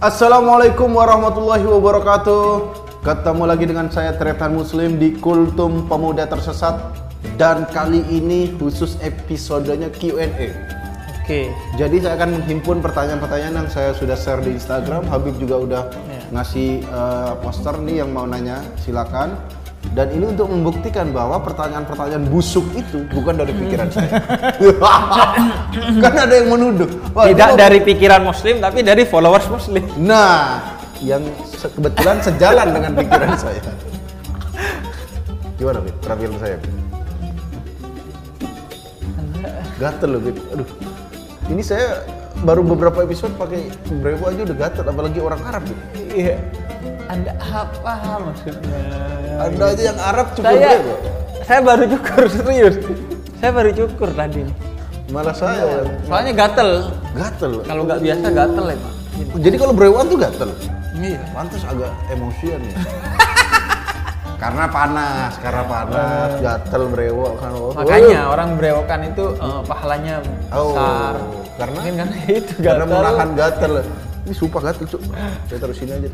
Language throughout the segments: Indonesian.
Assalamualaikum warahmatullahi wabarakatuh. Ketemu lagi dengan saya Tretan Muslim di Kultum Pemuda Tersesat dan kali ini khusus episodenya Q&A. Oke. Jadi saya akan menghimpun pertanyaan-pertanyaan yang saya sudah share di Instagram. Habib juga udah Iya. ngasih eh, poster nih yang mau nanya, silakan. Dan ini untuk membuktikan bahwa pertanyaan-pertanyaan busuk itu bukan dari pikiran saya. kan ada yang menuduh. Wah, Tidak dari pikiran muslim tapi dari followers muslim. Nah, yang se- kebetulan sejalan dengan pikiran saya. Gimana, Bib? Penampilan saya? Gatel loh, Bib. Aduh. Ini saya baru beberapa episode pakai brevo aja udah gatel, apalagi orang Arab, Bib. Iya. Anda apa maksudnya? Anda aja yang Arab cukup Saya brevo. saya baru cukur serius. Saya baru cukur tadi. Malah saya yang Soalnya gatel. gatel. Kalau nggak biasa gatel emang. Jadi kalau brewoan tuh gatel. Iya. Pantas agak emosian ya. karena panas, karena panas, gatel brewo kan. Oh. Makanya orang berewokan itu eh, pahalanya Oh, besar. Karena Mungkin karena itu karena gatel. menahan gatel. Ini sumpah gatel, Cuk. Saya taruh sini aja.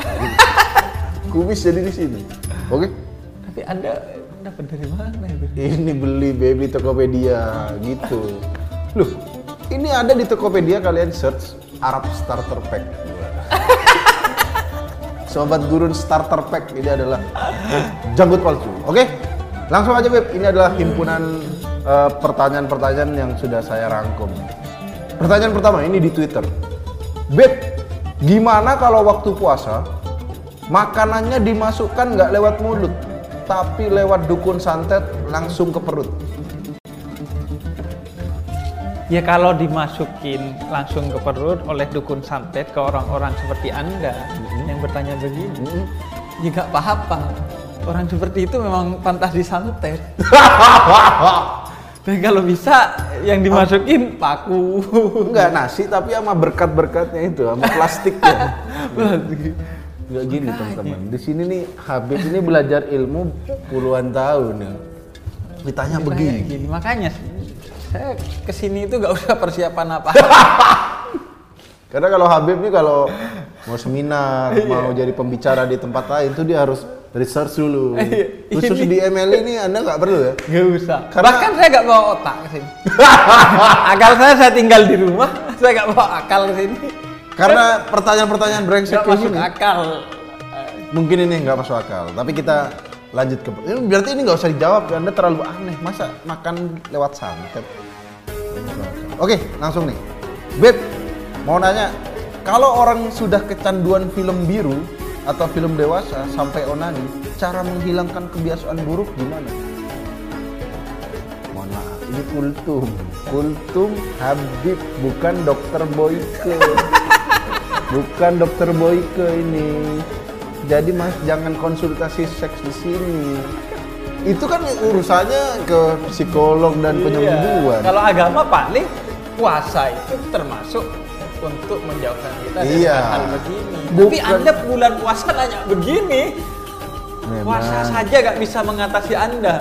Kumis jadi di sini. Oke. Tapi Anda dapat dari mana itu? Ini beli baby Tokopedia gitu. Loh, ini ada di Tokopedia kalian search Arab Starter Pack. Sobat Gurun Starter Pack ini adalah janggut palsu. Oke, langsung aja Beb. Ini adalah himpunan pertanyaan-pertanyaan yang sudah saya rangkum. Pertanyaan pertama ini di Twitter. Beb, gimana kalau waktu puasa makanannya dimasukkan nggak lewat mulut, tapi lewat dukun santet langsung ke perut? Ya kalau dimasukin langsung ke perut oleh dukun santet ke orang-orang seperti Anda yang bertanya begini, Mm-mm. ya nggak apa-apa. Orang seperti itu memang pantas disantet. Dan kalau bisa yang dimasukin paku. Enggak nasi tapi sama berkat-berkatnya itu, sama plastiknya. Enggak gini teman-teman. Di sini nih Habib ini belajar ilmu puluhan tahun ya. Ditanya Kayak begini. gini. Makanya saya ke sini itu nggak usah persiapan apa. Karena kalau Habib nih kalau mau seminar, mau jadi pembicara di tempat lain tuh dia harus research dulu. Khusus di ML ini Anda nggak perlu ya. Nggak usah. Karena- Bahkan saya nggak bawa otak ke sini. akal saya saya tinggal di rumah, saya nggak bawa akal ke sini. Karena pertanyaan-pertanyaan brengsek Nggak masuk akal. Mungkin ini nggak masuk akal, tapi kita lanjut ke ini berarti ini nggak usah dijawab ya Anda terlalu aneh masa makan lewat santet oke langsung nih Beb mau nanya kalau orang sudah kecanduan film biru atau film dewasa sampai onani cara menghilangkan kebiasaan buruk gimana? Mohon maaf ini kultum. Kultum Habib bukan dokter Boyke. Bukan dokter Boyke ini. Jadi mas jangan konsultasi seks di sini. Itu kan urusannya ke psikolog dan penyembuhan. Iya. Kalau agama paling puasa itu termasuk untuk menjauhkan kita dari Iya. hal begini. Tapi Bukan- Anda bulan puasa nanya begini. Memang. Puasa saja nggak bisa mengatasi Anda.